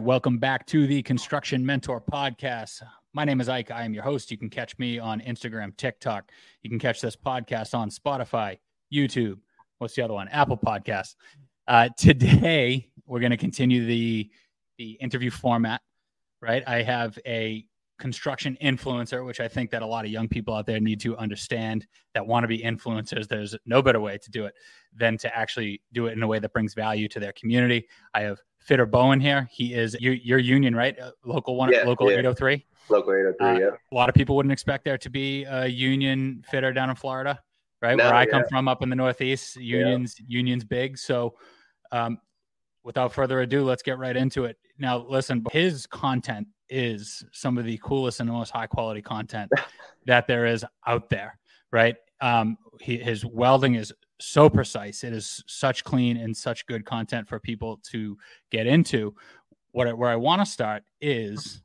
right, welcome back to the Construction Mentor Podcast. My name is Ike. I am your host. You can catch me on Instagram, TikTok. You can catch this podcast on Spotify, YouTube. What's the other one? Apple Podcasts. Uh, today, we're going to continue the the interview format. Right, I have a construction influencer, which I think that a lot of young people out there need to understand that want to be influencers. There's no better way to do it than to actually do it in a way that brings value to their community. I have Fitter Bowen here. He is your, your union, right? Uh, local one, yeah, local yeah. 803. Local 803, uh, yeah. A lot of people wouldn't expect there to be a union fitter down in Florida, right? No, Where I yeah. come from up in the Northeast, unions, unions big. So, um, without further ado, let's get right into it. Now, listen, his content is some of the coolest and the most high quality content that there is out there, right? Um, he, his welding is so precise. It is such clean and such good content for people to get into. What where I want to start is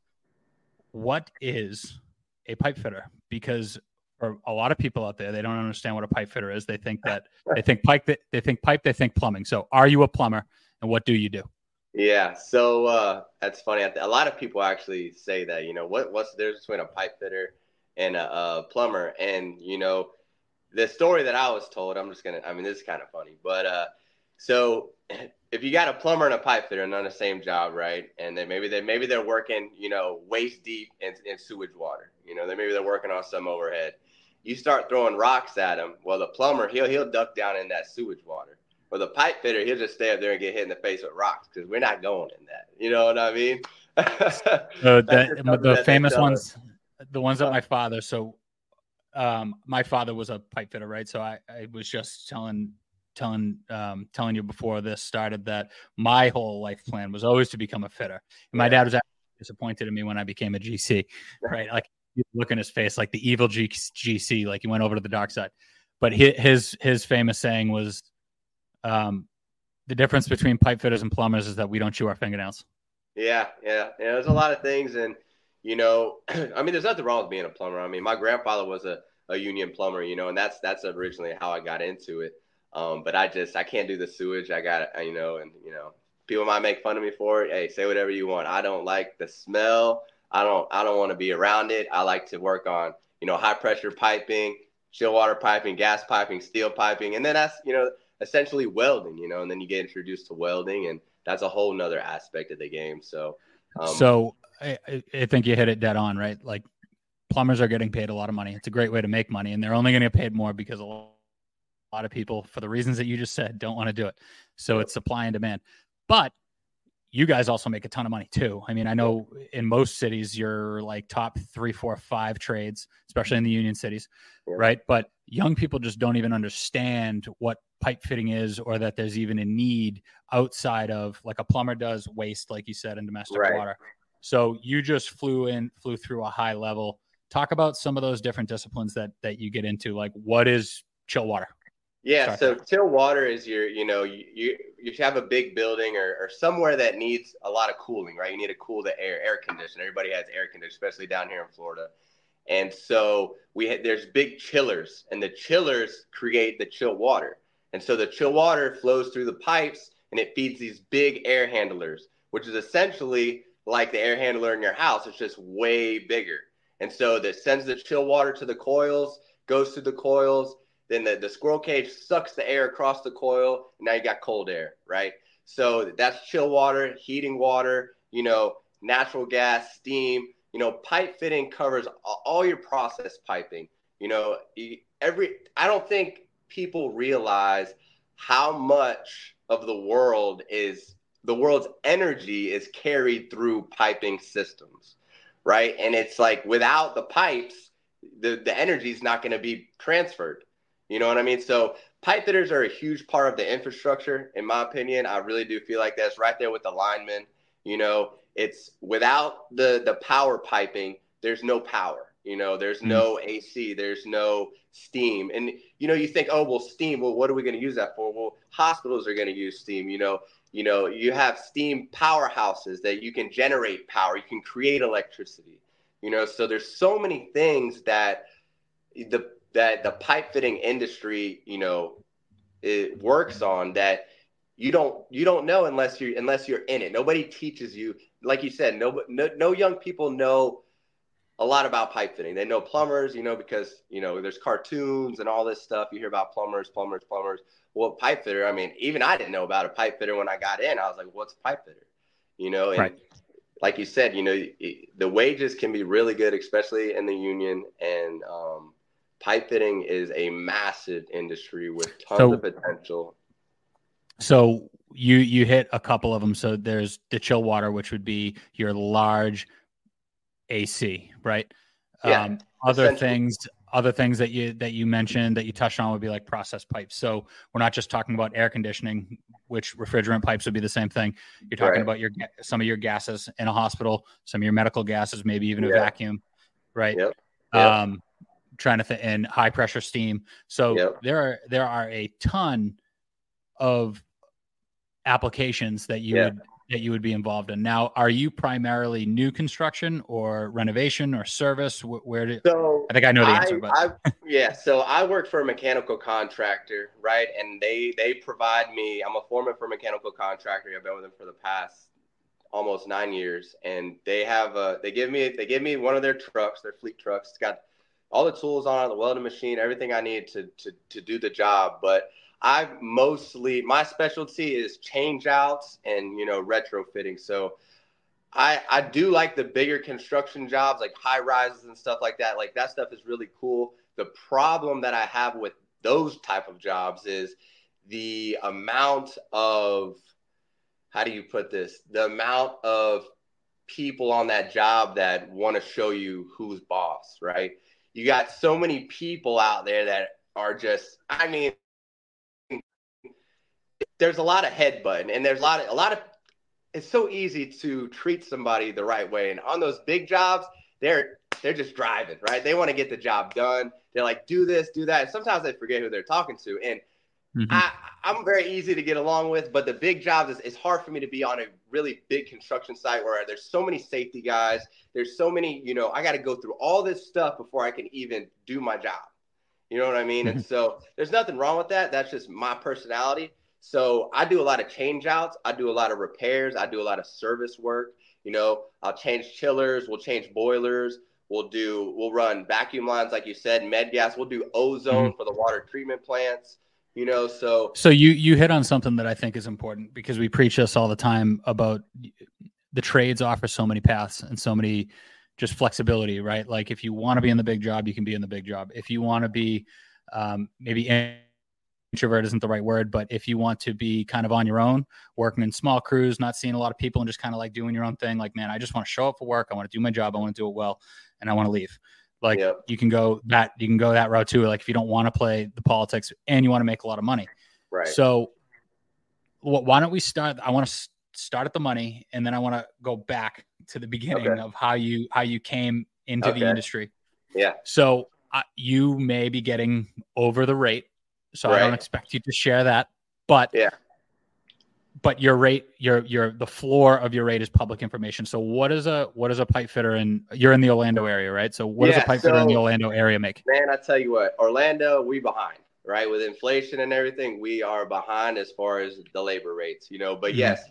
what is a pipe fitter? Because for a lot of people out there, they don't understand what a pipe fitter is. They think that they think pipe, they think pipe, they think plumbing. So, are you a plumber, and what do you do? Yeah, so uh, that's funny. A lot of people actually say that. You know, what what's the difference between a pipe fitter and a, a, plumber? And you know, the story that I was told. I'm just gonna. I mean, this is kind of funny, but uh, so if you got a plumber and a pipe fitter and on the same job, right? And then maybe they maybe they're working, you know, waist deep in, in sewage water. You know, they maybe they're working on some overhead. You start throwing rocks at them. Well, the plumber he'll he'll duck down in that sewage water or the pipe fitter, he'll just stay up there and get hit in the face with rocks because we're not going in that. You know what I mean? so the, the famous ones, the ones that my father. So, um, my father was a pipe fitter, right? So I, I was just telling telling um, telling you before this started that my whole life plan was always to become a fitter. And my dad was disappointed in me when I became a GC, right? Like look in his face, like the evil G- GC, like he went over to the dark side. But his his famous saying was, um, the difference between pipe fitters and plumbers is that we don't chew our fingernails. Yeah, yeah, yeah. There's a lot of things, and you know, I mean, there's nothing wrong with being a plumber. I mean, my grandfather was a, a union plumber, you know, and that's that's originally how I got into it. Um, but I just I can't do the sewage. I got you know, and you know, people might make fun of me for it. Hey, say whatever you want. I don't like the smell. I don't I don't want to be around it. I like to work on you know high pressure piping, chill water piping, gas piping, steel piping, and then that's you know essentially welding, you know, and then you get introduced to welding, and that's a whole nother aspect of the game. So, um, so I, I think you hit it dead on, right? Like plumbers are getting paid a lot of money. It's a great way to make money, and they're only going to get paid more because a lot of people, for the reasons that you just said, don't want to do it. So it's supply and demand. But you guys also make a ton of money too. I mean, I know in most cities you're like top three, four, five trades, especially in the union cities, yeah. right? But young people just don't even understand what pipe fitting is or that there's even a need outside of like a plumber does waste like you said in domestic right. water so you just flew in flew through a high level talk about some of those different disciplines that that you get into like what is chill water yeah Start so chill water is your you know you, you you have a big building or, or somewhere that needs a lot of cooling right you need to cool the air air condition everybody has air conditioning especially down here in florida and so we had, there's big chillers, and the chillers create the chill water. And so the chill water flows through the pipes and it feeds these big air handlers, which is essentially like the air handler in your house. It's just way bigger. And so that sends the chill water to the coils, goes through the coils. Then the, the squirrel cage sucks the air across the coil. And now you got cold air, right? So that's chill water, heating water, you know, natural gas, steam you know, pipe fitting covers all your process piping. You know, every I don't think people realize how much of the world is the world's energy is carried through piping systems, right? And it's like without the pipes, the the energy is not going to be transferred. You know what I mean? So pipe fitters are a huge part of the infrastructure, in my opinion. I really do feel like that's right there with the linemen. You know, it's without the the power piping, there's no power. You know, there's mm. no AC, there's no steam. And you know, you think, oh well, steam. Well, what are we going to use that for? Well, hospitals are going to use steam. You know, you know, you have steam powerhouses that you can generate power. You can create electricity. You know, so there's so many things that the that the pipe fitting industry, you know, it works on that you don't you don't know unless you're unless you're in it. Nobody teaches you like you said, no, no, no young people know a lot about pipe fitting. They know plumbers, you know, because you know there's cartoons and all this stuff. You hear about plumbers, plumbers, plumbers. Well, pipe fitter. I mean, even I didn't know about a pipe fitter when I got in. I was like, "What's a pipe fitter?" You know, and right. like you said, you know, the wages can be really good, especially in the union. And um, pipe fitting is a massive industry with tons so, of potential. So you you hit a couple of them. So there's the chill water, which would be your large AC, right? Yeah, um, other things, other things that you that you mentioned that you touched on would be like process pipes. So we're not just talking about air conditioning, which refrigerant pipes would be the same thing. You're talking right. about your some of your gases in a hospital, some of your medical gases, maybe even a vacuum, right? Yep. Yep. Um, trying to fit in high pressure steam. So yep. there are there are a ton of applications that you would that you would be involved in. Now, are you primarily new construction or renovation or service? Where do so I think I know the answer, but I, yeah. So I work for a mechanical contractor, right? And they they provide me. I'm a foreman for a mechanical contractor. I've been with them for the past almost nine years, and they have a they give me they give me one of their trucks, their fleet trucks. It's got all the tools on it, the welding machine, everything I need to to to do the job, but I mostly my specialty is change outs and you know retrofitting. So I I do like the bigger construction jobs like high rises and stuff like that. Like that stuff is really cool. The problem that I have with those type of jobs is the amount of how do you put this? The amount of people on that job that want to show you who's boss, right? You got so many people out there that are just I mean there's a lot of headbutting and there's a lot of a lot of it's so easy to treat somebody the right way. And on those big jobs, they're they're just driving, right? They want to get the job done. They're like, do this, do that. And sometimes they forget who they're talking to. And mm-hmm. I, I'm very easy to get along with, but the big jobs is it's hard for me to be on a really big construction site where there's so many safety guys. There's so many, you know, I got to go through all this stuff before I can even do my job. You know what I mean? Mm-hmm. And so there's nothing wrong with that. That's just my personality. So I do a lot of change outs. I do a lot of repairs. I do a lot of service work. You know, I'll change chillers. We'll change boilers. We'll do, we'll run vacuum lines, like you said, med gas. We'll do ozone mm-hmm. for the water treatment plants. You know, so so you you hit on something that I think is important because we preach this all the time about the trades offer so many paths and so many just flexibility, right? Like if you want to be in the big job, you can be in the big job. If you want to be um, maybe in introvert isn't the right word, but if you want to be kind of on your own, working in small crews, not seeing a lot of people and just kind of like doing your own thing, like, man, I just want to show up for work. I want to do my job. I want to do it well and I want to leave. Like you can go that, you can go that route too. Like if you don't want to play the politics and you want to make a lot of money. Right. So why don't we start? I want to start at the money and then I want to go back to the beginning okay. of how you, how you came into okay. the industry. Yeah. So uh, you may be getting over the rate so right. I don't expect you to share that. But yeah, but your rate, your your the floor of your rate is public information. So what is a what is a pipe fitter in you're in the Orlando area, right? So what yeah, does a pipe so, fitter in the Orlando area make? Man, I tell you what, Orlando, we behind, right? With inflation and everything, we are behind as far as the labor rates, you know. But mm-hmm. yes,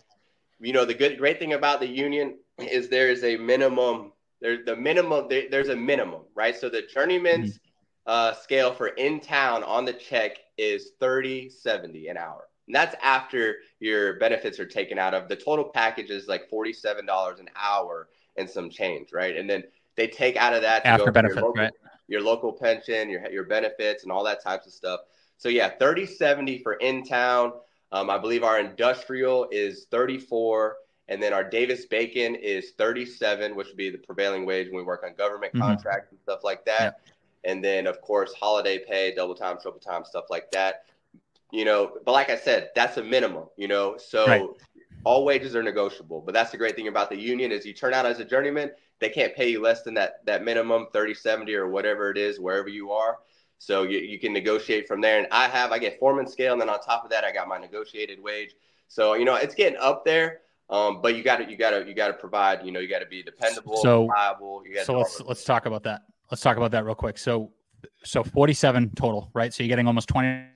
you know the good great thing about the union is there is a minimum. There's the minimum. There, there's a minimum, right? So the journeyman's mm-hmm. uh, scale for in town on the check is 30 70 an hour. And that's after your benefits are taken out of. The total package is like $47 an hour and some change right? And then they take out of that after benefit your local, right. your local pension your, your benefits and all that types of stuff. So yeah 30 70 for in town. Um, i believe our industrial is 34 and then our davis bacon is 37 which would be the prevailing wage when we work on government mm-hmm. contracts and stuff like that and then of course holiday pay, double time, triple time, stuff like that. You know, but like I said, that's a minimum. You know, so right. all wages are negotiable. But that's the great thing about the union is you turn out as a journeyman, they can't pay you less than that that minimum 30, 70 or whatever it is wherever you are. So you, you can negotiate from there. And I have I get foreman scale, and then on top of that, I got my negotiated wage. So you know, it's getting up there. Um, but you got to you got to you got to provide. You know, you got to be dependable, so, reliable. so let's let's talk about that let's talk about that real quick. So, so 47 total, right? So you're getting almost 20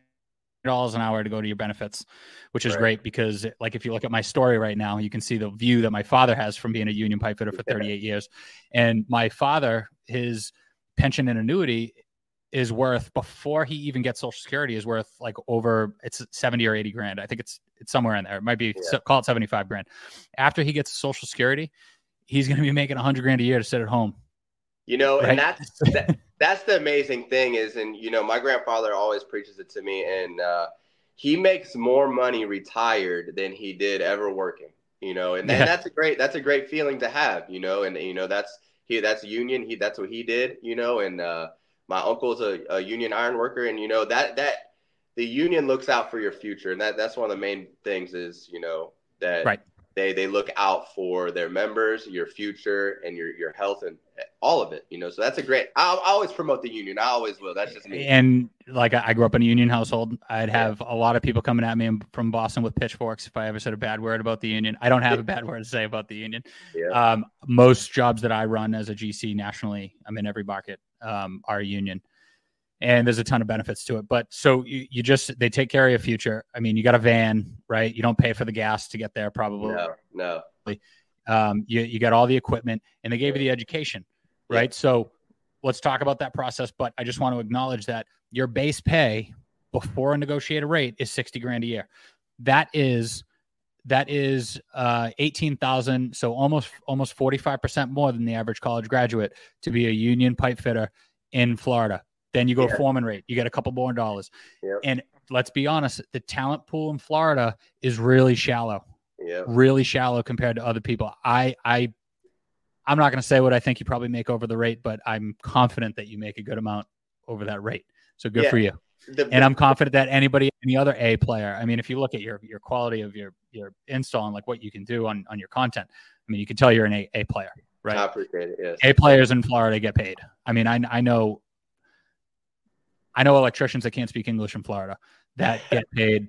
dollars an hour to go to your benefits, which is right. great because like if you look at my story right now, you can see the view that my father has from being a union pipe fitter for 38 years. And my father, his pension and annuity is worth before he even gets social security is worth like over it's 70 or 80 grand. I think it's it's somewhere in there. It might be yeah. call it 75 grand. After he gets social security, he's going to be making 100 grand a year to sit at home. You know, right? and that's that, that's the amazing thing is, and you know, my grandfather always preaches it to me, and uh, he makes more money retired than he did ever working. You know, and, yeah. and that's a great that's a great feeling to have. You know, and you know that's he that's union. He that's what he did. You know, and uh, my uncle's a, a union iron worker, and you know that that the union looks out for your future, and that that's one of the main things is you know that right they they look out for their members, your future, and your your health and all of it. You know, so that's a great. I, I always promote the union. I always will. That's just me. And like I grew up in a union household. I'd have a lot of people coming at me from Boston with pitchforks if I ever said a bad word about the union. I don't have a bad word to say about the union. Yeah. Um, most jobs that I run as a GC nationally, I'm in every market, um, are union and there's a ton of benefits to it. But so you, you just they take care of your future. I mean, you got a van, right? You don't pay for the gas to get there, probably. No, no. Um, you you got all the equipment, and they gave you the education, right? Yeah. So let's talk about that process. But I just want to acknowledge that your base pay before a negotiated rate is sixty grand a year. That is that is uh, 18,000 so almost almost 45% more than the average college graduate to be a union pipe fitter in Florida then you go yeah. foreman rate. You get a couple more dollars. Yep. And let's be honest, the talent pool in Florida is really shallow. Yeah. Really shallow compared to other people. I I I'm not going to say what I think you probably make over the rate, but I'm confident that you make a good amount over that rate. So good yeah. for you. The, and I'm confident that anybody, any other A player, I mean, if you look at your your quality of your your install and like what you can do on on your content, I mean, you can tell you're an A, A player, right? I appreciate it. Yes. A players in Florida get paid. I mean, I I know I know electricians that can't speak English in Florida that get paid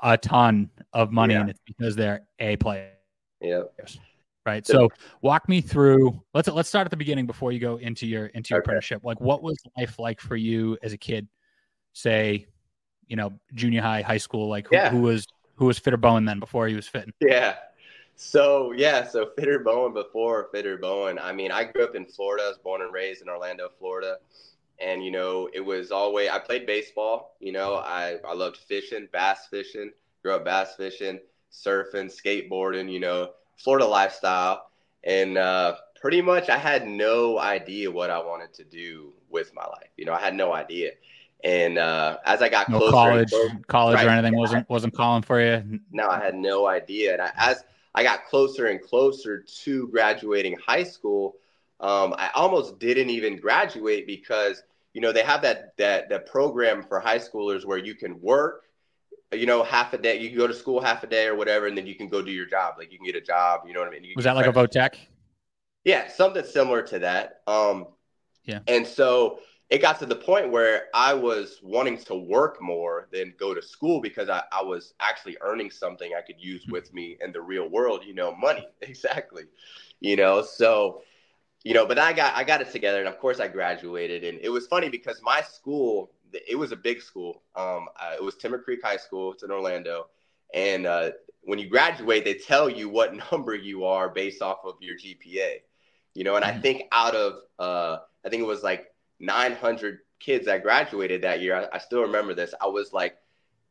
a ton of money, yeah. and it's because they're a player. Yeah. Right. So walk me through. Let's let's start at the beginning before you go into your into your okay. apprenticeship. Like, what was life like for you as a kid? Say, you know, junior high, high school. Like, who, yeah. who was who was Fitter Bowen then before he was fitting? Yeah. So yeah, so Fitter Bowen before Fitter Bowen. I mean, I grew up in Florida. I was born and raised in Orlando, Florida and you know it was always i played baseball you know i i loved fishing bass fishing grew up bass fishing surfing skateboarding you know florida lifestyle. And uh, pretty much i had no idea what i wanted to do with my life you know i had no idea. And uh, as i got no closer college closer, college right, or anything wasn't wasn't calling for you? No i had no idea. And I, as i got closer and closer to graduating high school um, I almost didn't even graduate because you know they have that that that program for high schoolers where you can work you know half a day you can go to school half a day or whatever and then you can go do your job. Like you can get a job you know what i mean? You was that like a votech? Yeah something similar to that. Um yeah. and so it got to the point where i was wanting to work more than go to school because i, I was actually earning something i could use hmm. with me in the real world you know money. Exactly. You know so you know, but I got I got it together, and of course I graduated, and it was funny because my school it was a big school. Um, uh, it was Timber Creek High School. It's in Orlando, and uh, when you graduate, they tell you what number you are based off of your GPA. You know, and I mm. think out of uh, I think it was like 900 kids that graduated that year. I, I still remember this. I was like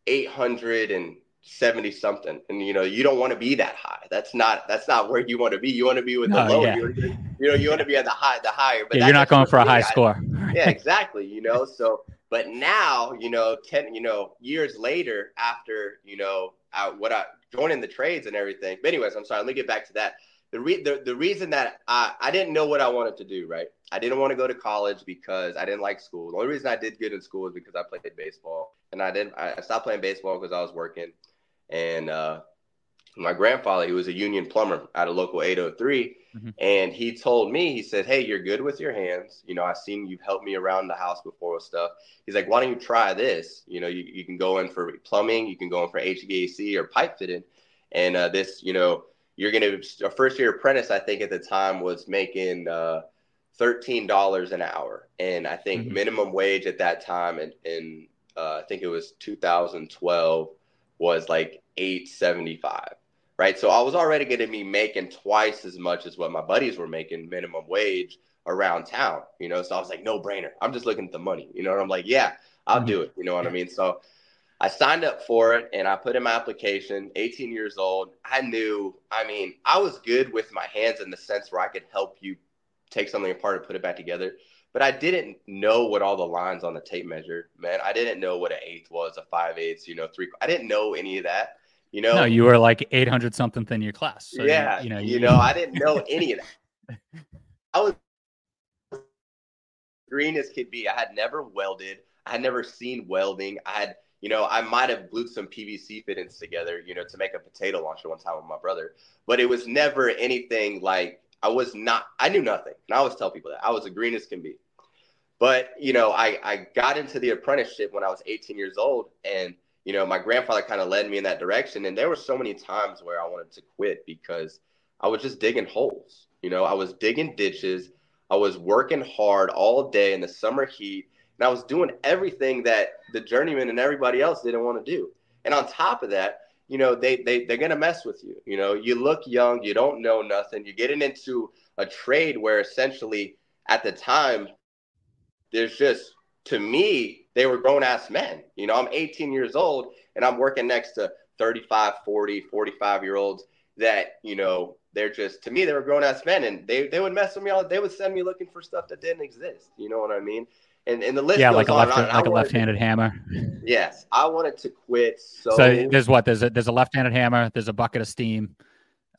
800 and 70 something and you know you don't want to be that high that's not that's not where you want to be you want to be with the low yeah. you, know you want to be at the high the higher but yeah, you're not going for a high score yeah exactly you know so but now you know 10 you know years later after you know I, what i joining the trades and everything but anyways i'm sorry let me get back to that the, re- the, the reason that I, I didn't know what I wanted to do, right? I didn't want to go to college because I didn't like school. The only reason I did good in school is because I played baseball. And I didn't I stopped playing baseball because I was working. And uh, my grandfather, he was a union plumber at a local 803. Mm-hmm. And he told me, he said, Hey, you're good with your hands. You know, I've seen you've helped me around the house before with stuff. He's like, Why don't you try this? You know, you, you can go in for plumbing, you can go in for HVAC or pipe fitting. And uh, this, you know, you're going to, a first year apprentice, I think at the time was making uh, $13 an hour. And I think mm-hmm. minimum wage at that time in uh, I think it was 2012, was like 875. Right. So I was already going to be making twice as much as what my buddies were making minimum wage around town, you know? So I was like, no brainer. I'm just looking at the money, you know? And I'm like, yeah, I'll mm-hmm. do it. You know what I mean? So I signed up for it and I put in my application, 18 years old. I knew, I mean, I was good with my hands in the sense where I could help you take something apart and put it back together. But I didn't know what all the lines on the tape measured, man. I didn't know what an eighth was, a five eighths, you know, three. I didn't know any of that. You know, no, you were like 800 something in your class. So yeah. You, you know, you, you know, I didn't know any of that. I was green as could be. I had never welded. I had never seen welding. I had, you know, I might have glued some PVC fittings together, you know, to make a potato launcher one time with my brother, but it was never anything like I was not, I knew nothing. And I always tell people that I was as green as can be. But, you know, I, I got into the apprenticeship when I was 18 years old. And, you know, my grandfather kind of led me in that direction. And there were so many times where I wanted to quit because I was just digging holes. You know, I was digging ditches. I was working hard all day in the summer heat. And I was doing everything that the journeyman and everybody else didn't want to do. And on top of that, you know, they, they, they're to mess with you. You know, you look young, you don't know nothing. You're getting into a trade where essentially at the time, there's just, to me, they were grown ass men. You know, I'm 18 years old and I'm working next to 35, 40, 45 year olds that, you know, they're just, to me, they were grown ass men and they, they would mess with me all, they would send me looking for stuff that didn't exist. You know what I mean? And, and the list yeah, like a left, like a left-handed to, hammer. Yes, I wanted to quit. So, so there's what there's a there's a left-handed hammer. There's a bucket of steam.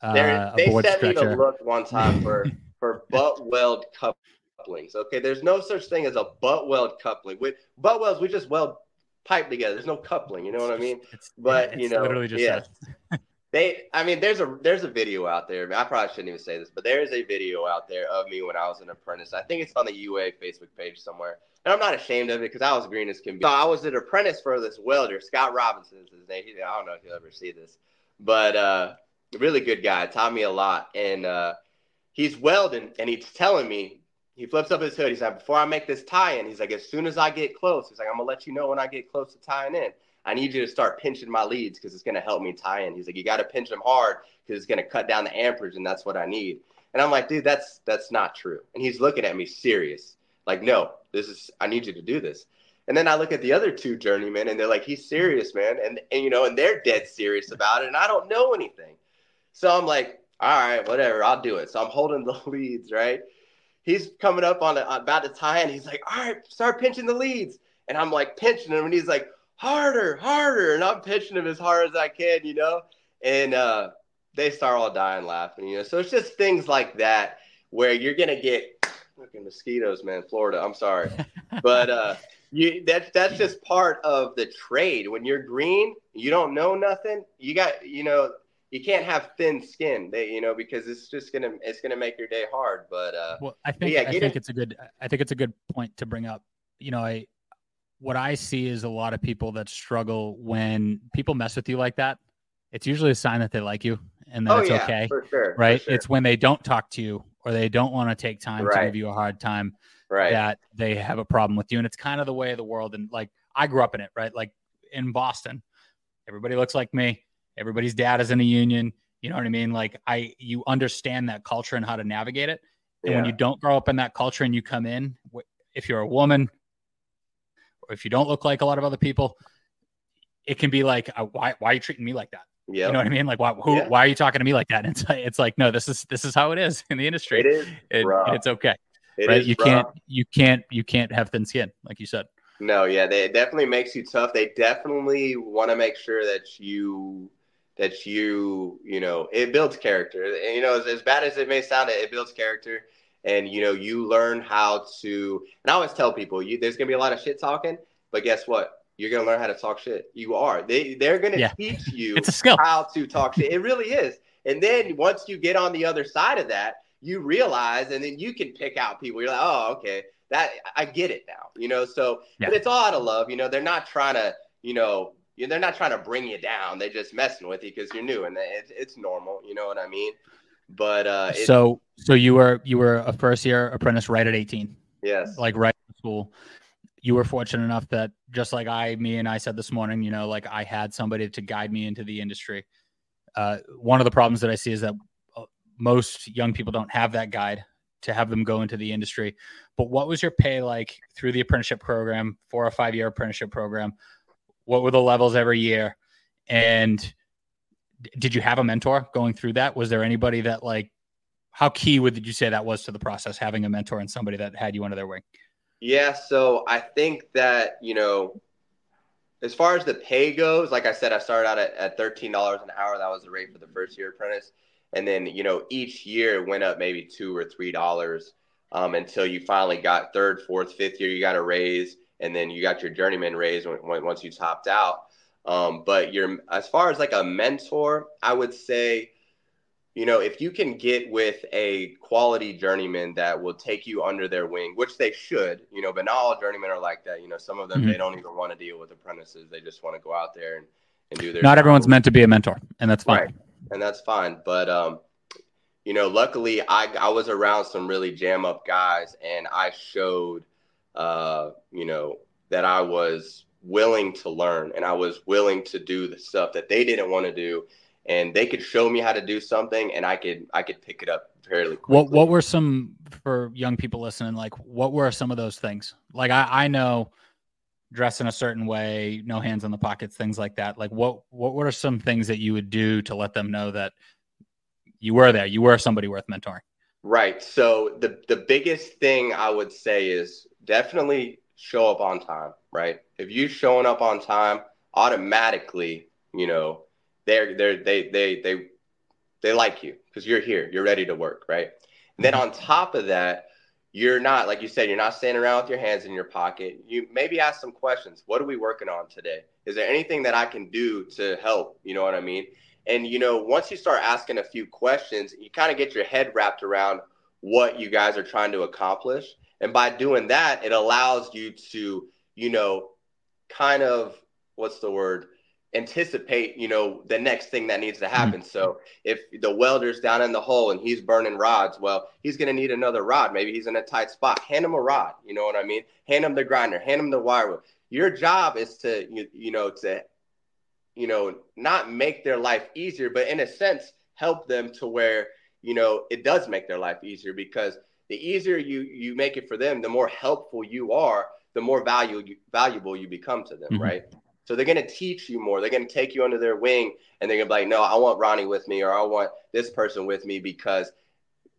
Uh, they sent stretcher. me to look one time for for butt weld couplings. Okay, there's no such thing as a butt weld coupling. With butt welds, we just weld pipe together. There's no coupling. You know what I mean? It's, but you know, literally just yes. they i mean there's a there's a video out there i probably shouldn't even say this but there is a video out there of me when i was an apprentice i think it's on the ua facebook page somewhere and I'm not ashamed of it because I was green as can be. So I was an apprentice for this welder, Scott Robinson is his name. He, I don't know if you'll ever see this, but uh, really good guy. Taught me a lot, and uh, he's welding, and he's telling me. He flips up his hood. He's like, before I make this tie in, he's like, as soon as I get close, he's like, I'm gonna let you know when I get close to tying in. I need you to start pinching my leads because it's gonna help me tie in. He's like, you got to pinch them hard because it's gonna cut down the amperage, and that's what I need. And I'm like, dude, that's that's not true. And he's looking at me serious. Like, no, this is I need you to do this. And then I look at the other two journeymen and they're like, he's serious, man. And, and you know, and they're dead serious about it. And I don't know anything. So I'm like, all right, whatever, I'll do it. So I'm holding the leads, right? He's coming up on a, about to tie and he's like, all right, start pinching the leads. And I'm like pinching him and he's like, harder, harder. And I'm pinching him as hard as I can, you know? And uh, they start all dying laughing, you know? So it's just things like that where you're going to get fucking mosquitoes, man. Florida. I'm sorry, but uh, you that's that's just part of the trade. When you're green, you don't know nothing. You got you know you can't have thin skin. They you know because it's just gonna it's gonna make your day hard. But uh, well, I think yeah, I think in- it's a good I think it's a good point to bring up. You know, I what I see is a lot of people that struggle when people mess with you like that. It's usually a sign that they like you and that oh, it's yeah, okay. Sure, right? Sure. It's when they don't talk to you or they don't want to take time right. to give you a hard time right. that they have a problem with you. And it's kind of the way of the world. And like I grew up in it, right? Like in Boston, everybody looks like me. Everybody's dad is in a union. You know what I mean? Like I, you understand that culture and how to navigate it. And yeah. when you don't grow up in that culture and you come in, if you're a woman or if you don't look like a lot of other people, it can be like, uh, why, why are you treating me like that? Yeah. You know what I mean? Like, why, who, yeah. why are you talking to me like that? And it's like, it's like, no, this is, this is how it is in the industry. It is. It, it's okay. It right. you rough. can't, you can't, you can't have thin skin, like you said. No, yeah, they, it definitely makes you tough. They definitely want to make sure that you, that you, you know, it builds character. And, you know, as, as bad as it may sound, it, it builds character. And, you know, you learn how to, and I always tell people, you, there's going to be a lot of shit talking, but guess what? You're gonna learn how to talk shit. You are. They they're gonna yeah. teach you it's a skill. how to talk shit. It really is. And then once you get on the other side of that, you realize, and then you can pick out people. You're like, oh, okay, that I get it now. You know, so yeah. but it's all out of love. You know, they're not trying to, you know, they're not trying to bring you down. They're just messing with you because you're new, and it's, it's normal. You know what I mean? But uh, so so you were you were a first year apprentice right at 18. Yes. Like right in school you were fortunate enough that just like I, me and I said this morning, you know, like I had somebody to guide me into the industry. Uh, one of the problems that I see is that uh, most young people don't have that guide to have them go into the industry. But what was your pay like through the apprenticeship program, four or five year apprenticeship program? What were the levels every year? And did you have a mentor going through that? Was there anybody that like, how key would you say that was to the process, having a mentor and somebody that had you under their wing? Yeah, so I think that, you know, as far as the pay goes, like I said, I started out at, at $13 an hour. That was the rate for the first year apprentice. And then, you know, each year it went up maybe two or three dollars um, until you finally got third, fourth, fifth year, you got a raise. And then you got your journeyman raise when, when, once you topped out. Um, but you're, as far as like a mentor, I would say, you know, if you can get with a quality journeyman that will take you under their wing, which they should, you know, but not all journeymen are like that. You know, some of them, mm-hmm. they don't even want to deal with apprentices. They just want to go out there and, and do their Not job. everyone's meant to be a mentor, and that's fine. Right. And that's fine. But, um, you know, luckily I, I was around some really jam up guys and I showed, uh, you know, that I was willing to learn and I was willing to do the stuff that they didn't want to do and they could show me how to do something and I could I could pick it up fairly quickly. What what were some for young people listening like what were some of those things? Like I I know dress in a certain way, no hands in the pockets, things like that. Like what what were some things that you would do to let them know that you were there, you were somebody worth mentoring? Right. So the the biggest thing I would say is definitely show up on time, right? If you showing up on time, automatically, you know, they're they're they they they they like you because you're here, you're ready to work, right? And then mm-hmm. on top of that, you're not like you said, you're not standing around with your hands in your pocket. You maybe ask some questions. What are we working on today? Is there anything that I can do to help? You know what I mean? And you know, once you start asking a few questions, you kind of get your head wrapped around what you guys are trying to accomplish. And by doing that, it allows you to, you know, kind of what's the word? Anticipate, you know, the next thing that needs to hmm. happen. Mm-hmm. So if the welder's down in the hole and he's burning rods, well, he's going to need another rod. Maybe he's in a tight spot. Hand him a rod. You know what I mean? Hand him the grinder. Hand him the wire. Your job is to, you, you know, to, you know, not make their life easier, but in a sense, help them to where, you know, it does make their life easier because the easier you you make it for them, the more helpful you are, the more value valuable you become to them, mm-hmm. right? So they're going to teach you more. They're going to take you under their wing and they're going to be like, no, I want Ronnie with me or I want this person with me because,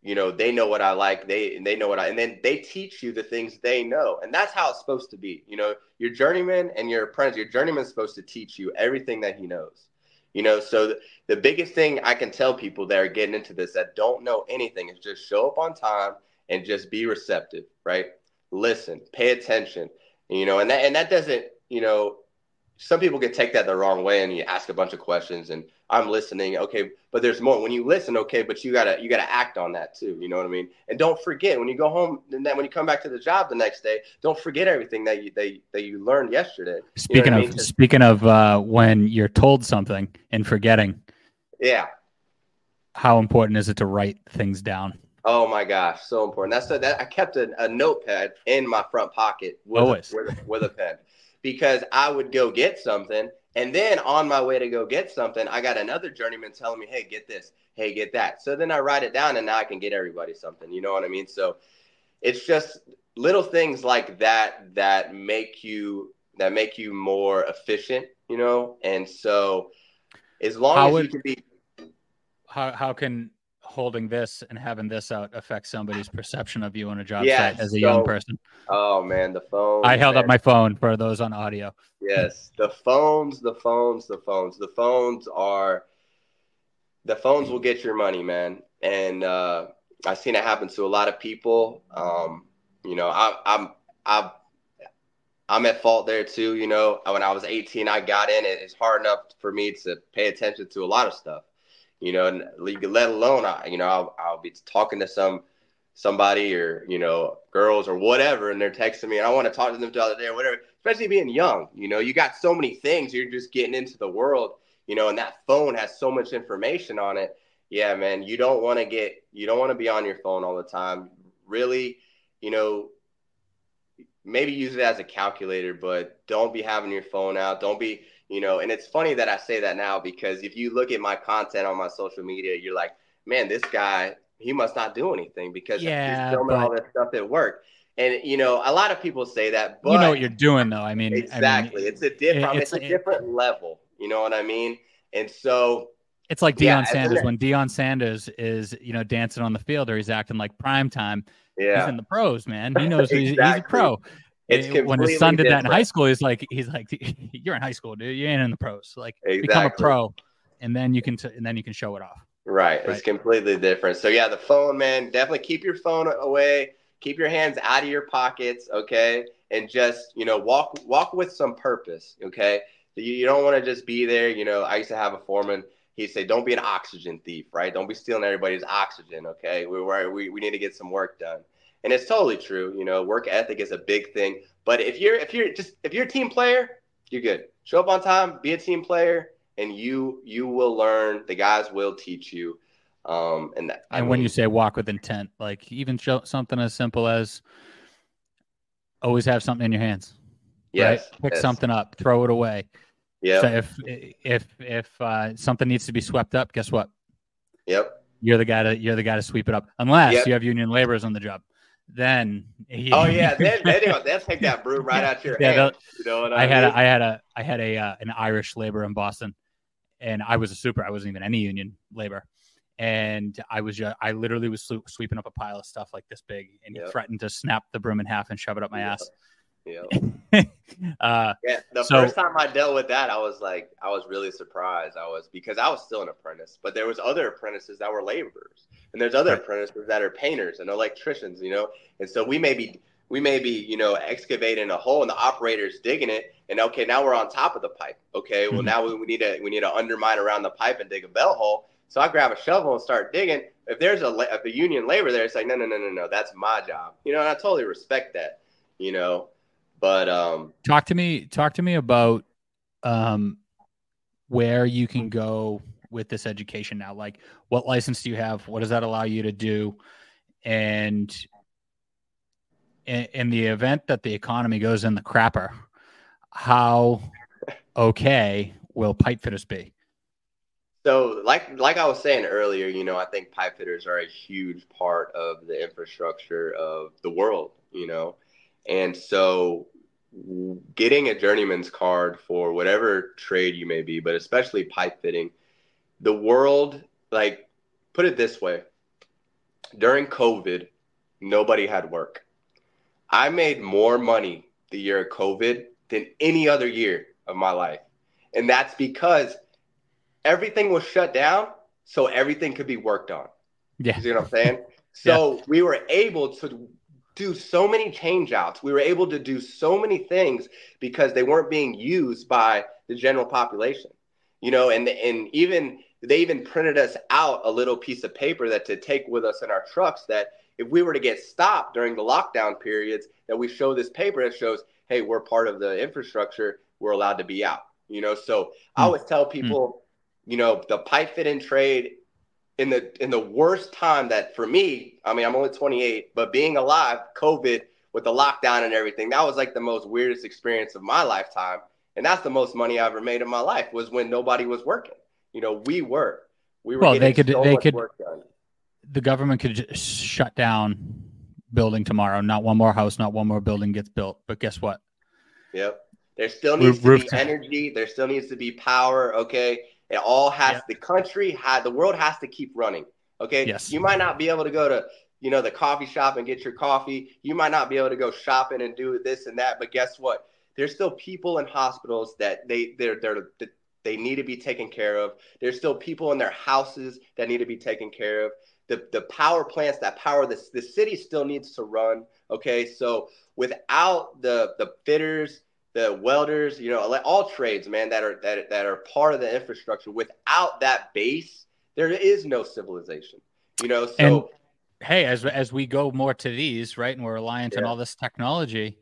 you know, they know what I like. They, they know what I, and then they teach you the things they know. And that's how it's supposed to be. You know, your journeyman and your apprentice, your journeyman's supposed to teach you everything that he knows. You know, so the, the biggest thing I can tell people that are getting into this that don't know anything is just show up on time and just be receptive, right? Listen, pay attention, you know, and that, and that doesn't, you know, some people can take that the wrong way and you ask a bunch of questions and I'm listening. Okay, but there's more. When you listen, okay, but you gotta you gotta act on that too. You know what I mean? And don't forget when you go home and then when you come back to the job the next day, don't forget everything that you that, that you learned yesterday. Speaking you know of I mean? speaking of uh, when you're told something and forgetting. Yeah. How important is it to write things down? Oh my gosh, so important. That's a, that I kept a, a notepad in my front pocket with, Always. A, with, with a pen because I would go get something. And then on my way to go get something, I got another journeyman telling me, hey, get this, hey, get that. So then I write it down and now I can get everybody something. You know what I mean? So it's just little things like that that make you that make you more efficient, you know? And so as long how as would, you can be how how can holding this and having this out affect somebody's perception of you on a job yes, site as a so, young person? Oh man, the phone. I held man. up my phone for those on audio. Yes, the phones, the phones, the phones. The phones are the phones will get your money, man. And uh, I've seen it happen to a lot of people. Um, you know, I, I'm I'm I'm at fault there too. You know, when I was 18, I got in. It's hard enough for me to pay attention to a lot of stuff you know, let alone, I, you know, I'll, I'll be talking to some somebody or you know girls or whatever and they're texting me and i want to talk to them the other day or whatever especially being young you know you got so many things you're just getting into the world you know and that phone has so much information on it yeah man you don't want to get you don't want to be on your phone all the time really you know maybe use it as a calculator, but don't be having your phone out. Don't be, you know, and it's funny that I say that now because if you look at my content on my social media, you're like, man, this guy, he must not do anything because yeah, he's filming but... all this stuff at work. And you know, a lot of people say that, but you know what you're doing, though. I mean, exactly, I mean, it's a different, it's, it's a different it, level. You know what I mean? And so it's like Deion yeah, Sanders when Deion Sanders is, you know, dancing on the field or he's acting like prime time. Yeah, he's in the pros, man. He knows exactly. he's, he's, a pro. It's when his son did different. that in high school, he's like, he's like, you're in high school, dude. You ain't in the pros. Like, exactly. become a pro, and then you can, t- and then you can show it off. Right. right. It's completely different. So yeah, the phone, man, definitely keep your phone away. Keep your hands out of your pockets, okay, and just you know walk walk with some purpose, okay. You, you don't want to just be there. You know, I used to have a foreman he'd say, "Don't be an oxygen thief, right? Don't be stealing everybody's oxygen. Okay, we we we need to get some work done." And it's totally true. You know, work ethic is a big thing. But if you're if you're just if you're a team player, you're good. Show up on time, be a team player, and you you will learn. The guys will teach you. Um, and that, and mean, when you say walk with intent, like even show something as simple as always have something in your hands. Yes, right? pick yes. something up, throw it away. Yeah. So if if if uh, something needs to be swept up, guess what? Yep. You're the guy to you're the guy to sweep it up, unless yep. you have union laborers on the job. Then oh yeah, then, then they'll take that broom right out your yeah, hand. You know what I, I mean? had a, I had a I had a uh, an Irish labor in Boston, and I was a super. I wasn't even any union labor, and I was just, I literally was sweeping up a pile of stuff like this big, and yep. he threatened to snap the broom in half and shove it up my yep. ass. Yeah. uh, yeah. The so, first time I dealt with that, I was like, I was really surprised. I was because I was still an apprentice, but there was other apprentices that were laborers, and there's other right. apprentices that are painters and electricians, you know. And so we may be we may be you know excavating a hole, and the operator's digging it, and okay, now we're on top of the pipe. Okay, well mm-hmm. now we, we need to we need to undermine around the pipe and dig a bell hole. So I grab a shovel and start digging. If there's a, if a union labor there, it's like no no no no no, that's my job. You know, and I totally respect that. You know, but um, talk to me. Talk to me about um, where you can go with this education now. Like, what license do you have? What does that allow you to do? And in, in the event that the economy goes in the crapper, how okay will pipe fitters be? So, like like I was saying earlier, you know, I think pipe fitters are a huge part of the infrastructure of the world. You know, and so getting a journeyman's card for whatever trade you may be, but especially pipe fitting, the world, like, put it this way during COVID, nobody had work. I made more money the year of COVID than any other year of my life. And that's because everything was shut down, so everything could be worked on. Yeah. You see what I'm saying? So yeah. we were able to do so many changeouts. We were able to do so many things because they weren't being used by the general population. You know, and and even they even printed us out a little piece of paper that to take with us in our trucks that if we were to get stopped during the lockdown periods that we show this paper that shows hey we're part of the infrastructure we're allowed to be out you know so mm. i always tell people mm. you know the pipe fit in trade in the in the worst time that for me, I mean, I'm only 28, but being alive, COVID with the lockdown and everything, that was like the most weirdest experience of my lifetime. And that's the most money I ever made in my life was when nobody was working. You know, we were. We were well, they could so they could the government could shut down building tomorrow. Not one more house, not one more building gets built. But guess what? Yep. There still needs Roof, to be energy. There still needs to be power. Okay. It all has the country had the world has to keep running. Okay. Yes. You might not be able to go to you know the coffee shop and get your coffee. You might not be able to go shopping and do this and that. But guess what? There's still people in hospitals that they they're they're they need to be taken care of. There's still people in their houses that need to be taken care of. The, the power plants that power this the city still needs to run. Okay, so without the the fitters the welders, you know, all trades, man, that are that that are part of the infrastructure. Without that base, there is no civilization. You know, so and, hey, as as we go more to these, right, and we're reliant yeah. on all this technology,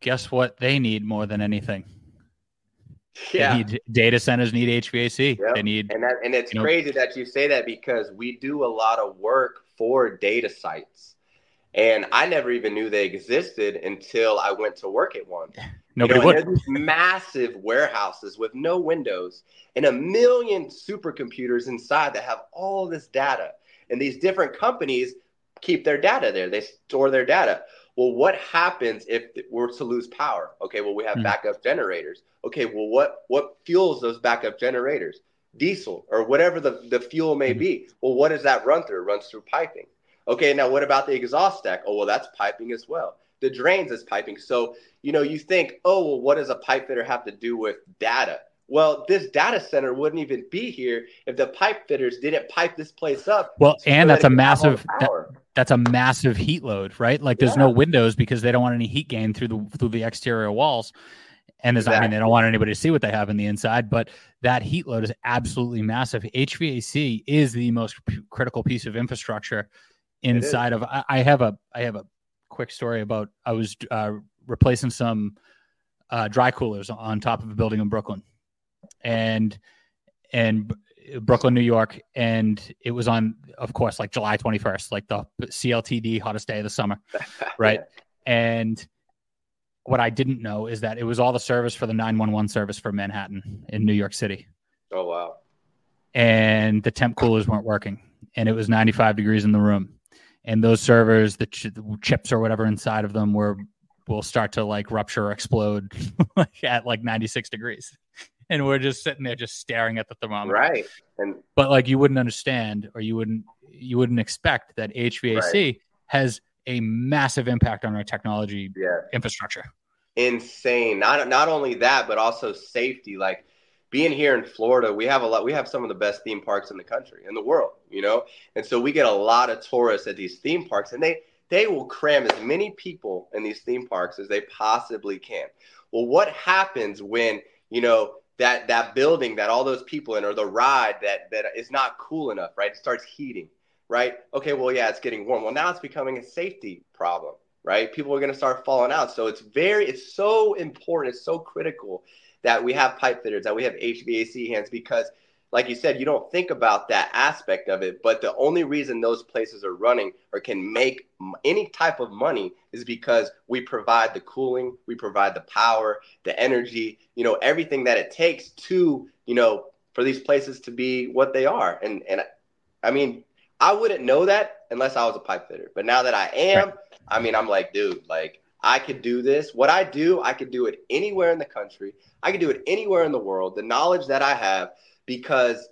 guess what they need more than anything? Yeah, need, data centers need HVAC. Yep. They need, and that, and it's crazy know, that you say that because we do a lot of work for data sites And I never even knew they existed until I went to work at one. Nobody you know, would. massive warehouses with no windows and a million supercomputers inside that have all this data. And these different companies keep their data there. They store their data. Well, what happens if we're to lose power? Okay, well, we have mm. backup generators. Okay, well, what what fuels those backup generators? Diesel or whatever the, the fuel may mm. be. Well, what does that run through? It runs through piping. Okay, now what about the exhaust stack? Oh, well, that's piping as well. The drains is piping. So, you know, you think, oh, well, what does a pipe fitter have to do with data? Well, this data center wouldn't even be here if the pipe fitters didn't pipe this place up. Well, so and that's a massive that, that's a massive heat load, right? Like there's yeah. no windows because they don't want any heat gain through the through the exterior walls. And there's, exactly. I mean, they don't want anybody to see what they have in the inside, but that heat load is absolutely massive. HVAC is the most p- critical piece of infrastructure inside of. I, I, have a I have a quick story about I was uh, replacing some uh, dry coolers on top of a building in Brooklyn, and and Brooklyn, New York, and it was on, of course, like July 21st, like the CLTD hottest day of the summer, right? And what I didn't know is that it was all the service for the 911 service for Manhattan in New York City. Oh wow! And the temp coolers weren't working, and it was 95 degrees in the room, and those servers, the, ch- the chips or whatever inside of them were will start to like rupture or explode at like 96 degrees and we're just sitting there just staring at the thermometer. Right. And but like you wouldn't understand or you wouldn't you wouldn't expect that HVAC right. has a massive impact on our technology yeah. infrastructure. Insane. Not not only that, but also safety. Like being here in Florida, we have a lot we have some of the best theme parks in the country, in the world, you know? And so we get a lot of tourists at these theme parks and they they will cram as many people in these theme parks as they possibly can. Well, what happens when, you know, that that building that all those people in or the ride that that is not cool enough right? It starts heating right? Okay well yeah it's getting warm. Well now it's becoming a safety problem right? People are going to start falling out. So it's very it's so important it's so critical that we have pipe fitters that we have hvac hands because like you said, you don't think about that aspect of it. But the only reason those places are running or can make any type of money is because we provide the cooling, we provide the power, the energy, you know, everything that it takes to, you know, for these places to be what they are. And and I mean, I wouldn't know that unless I was a pipe fitter. But now that I am, I mean, I'm like, dude, like I could do this. What I do, I could do it anywhere in the country. I could do it anywhere in the world. The knowledge that I have because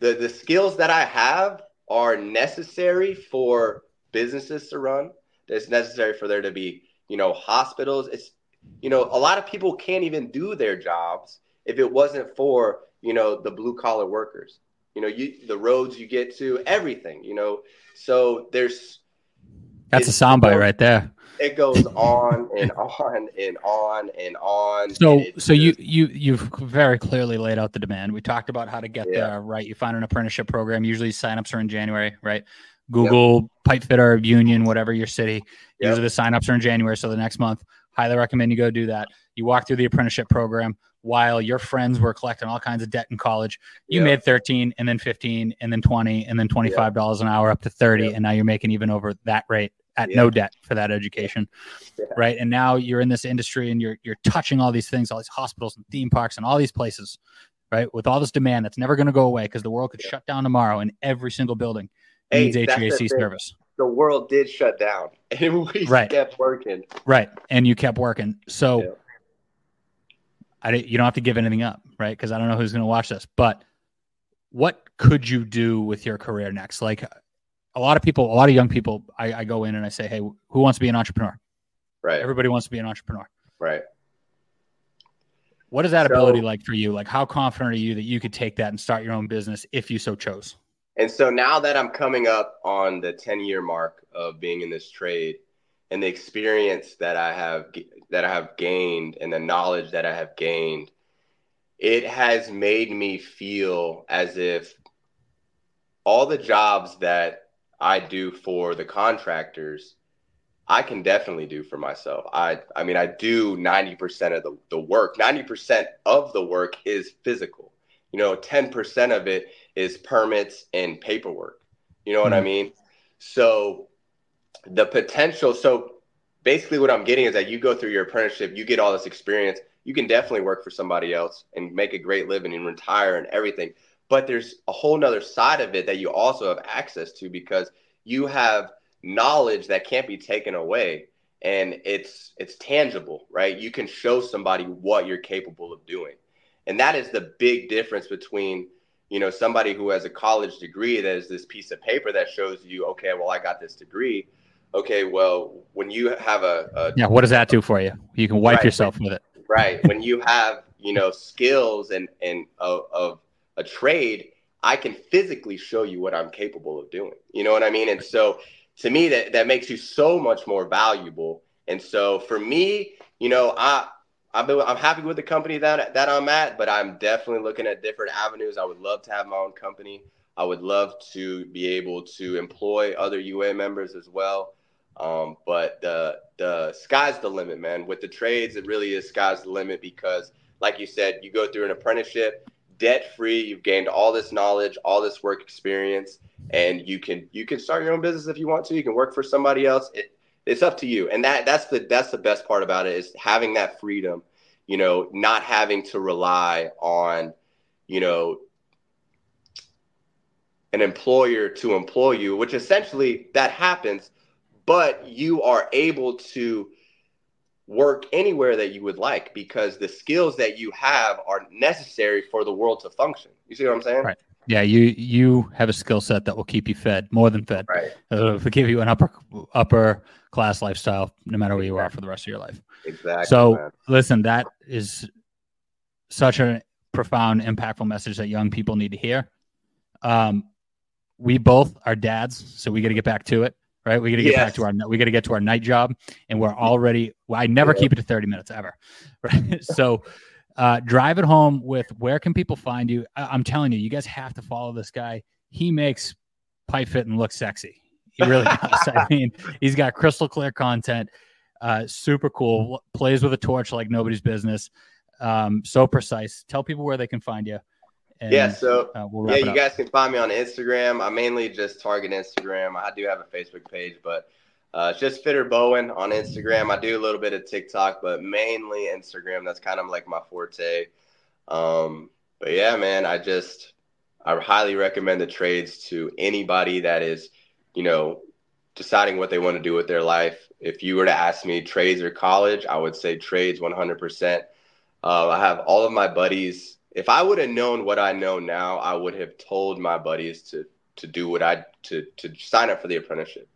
the the skills that I have are necessary for businesses to run. It's necessary for there to be, you know, hospitals. It's you know, a lot of people can't even do their jobs if it wasn't for, you know, the blue collar workers. You know, you the roads you get to, everything, you know. So there's That's a soundbite right there it goes on and on and on and on. So, and so just, you you you've very clearly laid out the demand. We talked about how to get yeah. there, right? You find an apprenticeship program. Usually, signups are in January, right? Google yep. pipe fitter union, whatever your city. Yep. Usually, the signups are in January, so the next month. Highly recommend you go do that. You walk through the apprenticeship program while your friends were collecting all kinds of debt in college. You made 13 and then 15 and then 20 and then $25 an hour up to 30 and now you're making even over that rate at yeah. no debt for that education yeah. right? And now you're in this industry and you're you're touching all these things all these hospitals and theme parks and all these places right? With all this demand that's never going to go away because the world could yeah. shut down tomorrow and every single building hey, needs HVAC service. The world did shut down and we right. kept working. Right and you kept working. So I, you don't have to give anything up right? Because I don't know who's going to watch this but what could you do with your career next? Like a lot of people, a lot of young people, I, I go in and I say, hey, who wants to be an entrepreneur? Right. Everybody wants to be an entrepreneur. Right. What is that so, ability like for you? Like, how confident are you that you could take that and start your own business if you so chose? And so now that I'm coming up on the 10 year mark of being in this trade and the experience that I have that I have gained and the knowledge that I have gained, it has made me feel as if all the jobs that I do for the contractors, I can definitely do for myself. I I mean I do 90% of the, the work. 90% of the work is physical. You know, 10% of it is permits and paperwork. You know what mm-hmm. I mean? So the potential. So basically, what I'm getting is that you go through your apprenticeship, you get all this experience. You can definitely work for somebody else and make a great living and retire and everything. But there's a whole nother side of it that you also have access to because you have knowledge that can't be taken away. And it's it's tangible right? You can show somebody what you're capable of doing. And that is the big difference between you know somebody who has a college degree that is this piece of paper that shows you okay well i got this degree. Okay well when you have a, a yeah what does that do for you? You can wipe right, yourself with it. Right. When you have you know skills and and uh, of, of a trade i can physically show you what i'm capable of doing you know what i mean and so to me that that makes you so much more valuable. And so for me, you know, I I've been, I'm happy with the company that that I'm at, but I'm definitely looking at different avenues. I would love to have my own company. I would love to be able to employ other UA members as well. Um, but the the sky's the limit, man. With the trades, it really is sky's the limit because, like you said, you go through an apprenticeship, debt free. You've gained all this knowledge, all this work experience, and you can you can start your own business if you want to. You can work for somebody else. It, it's up to you, and that that's the that's the best part about it is having that freedom. You know, not having to rely on, you know, an employer to employ you, which essentially that happens, but you are able to work anywhere that you would like because the skills that you have are necessary for the world to function. You see what I'm saying? Right. Yeah, you you have a skill set that will keep you fed more than fed. Right. It'll give you an upper upper class lifestyle no matter where you are for the rest of your life. Exactly. So man. listen, that is such a profound, impactful message that young people need to hear. Um, we both are dads, so we got to get back to it right? We got to get yes. back to our we got to get to our night job, and we're already. Well, I never yeah. keep it to thirty minutes ever, right? so, uh, drive it home with where can people find you? I, am telling you, you guys have to follow this guy. He makes pipe fitting look sexy. He really does. I mean, he's got crystal clear content. Uh, super cool. Plays with a torch like nobody's business. Um, so precise. Tell people where they can find you. And, yeah, so uh, we'll yeah, you guys can find me on Instagram. I mainly just target Instagram. I do have a Facebook page, but uh, it's just Fitter Bowen on Instagram. I do a little bit of TikTok, but mainly Instagram. That's kind of like my forte. Um, but yeah, man, I just I highly recommend the trades to anybody that is, you know, deciding what they want to do with their life. If you were to ask me trades or college, I would say trades 100%. Uh, I have all of my buddies if I would have known what I know now, I would have told my buddies to to do what I to to sign up for the apprenticeship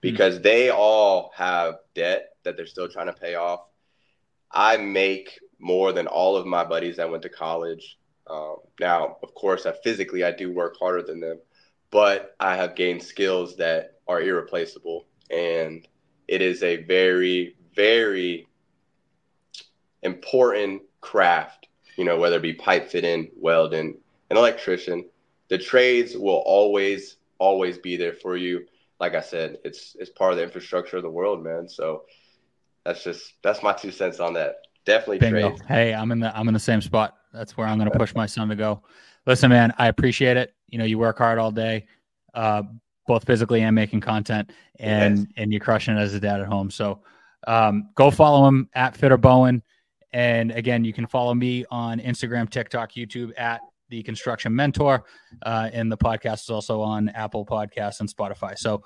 because mm-hmm. they all have debt that they're still trying to pay off. I make more than all of my buddies that went to college. Um, now, of course, I physically I do work harder than them, but I have gained skills that are irreplaceable, and it is a very very important craft you know, whether it be pipe fitting, welding, an electrician, the trades will always, always be there for you. Like I said, it's it's part of the infrastructure of the world, man. So that's just that's my two cents on that. Definitely Bingo. trades. Hey, I'm in the I'm in the same spot. That's where I'm going to push my son to go. Listen, man, I appreciate it. You know, you work hard all day, uh, both physically and making content, and yes. and you're crushing it as a dad at home. So um, go follow him at Fitter Bowen. And again, you can follow me on Instagram, TikTok, YouTube at the Construction Mentor. Uh, and the podcast is also on Apple Podcasts and Spotify. So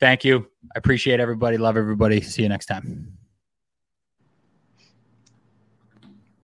thank you. I appreciate everybody. Love everybody. See you next time.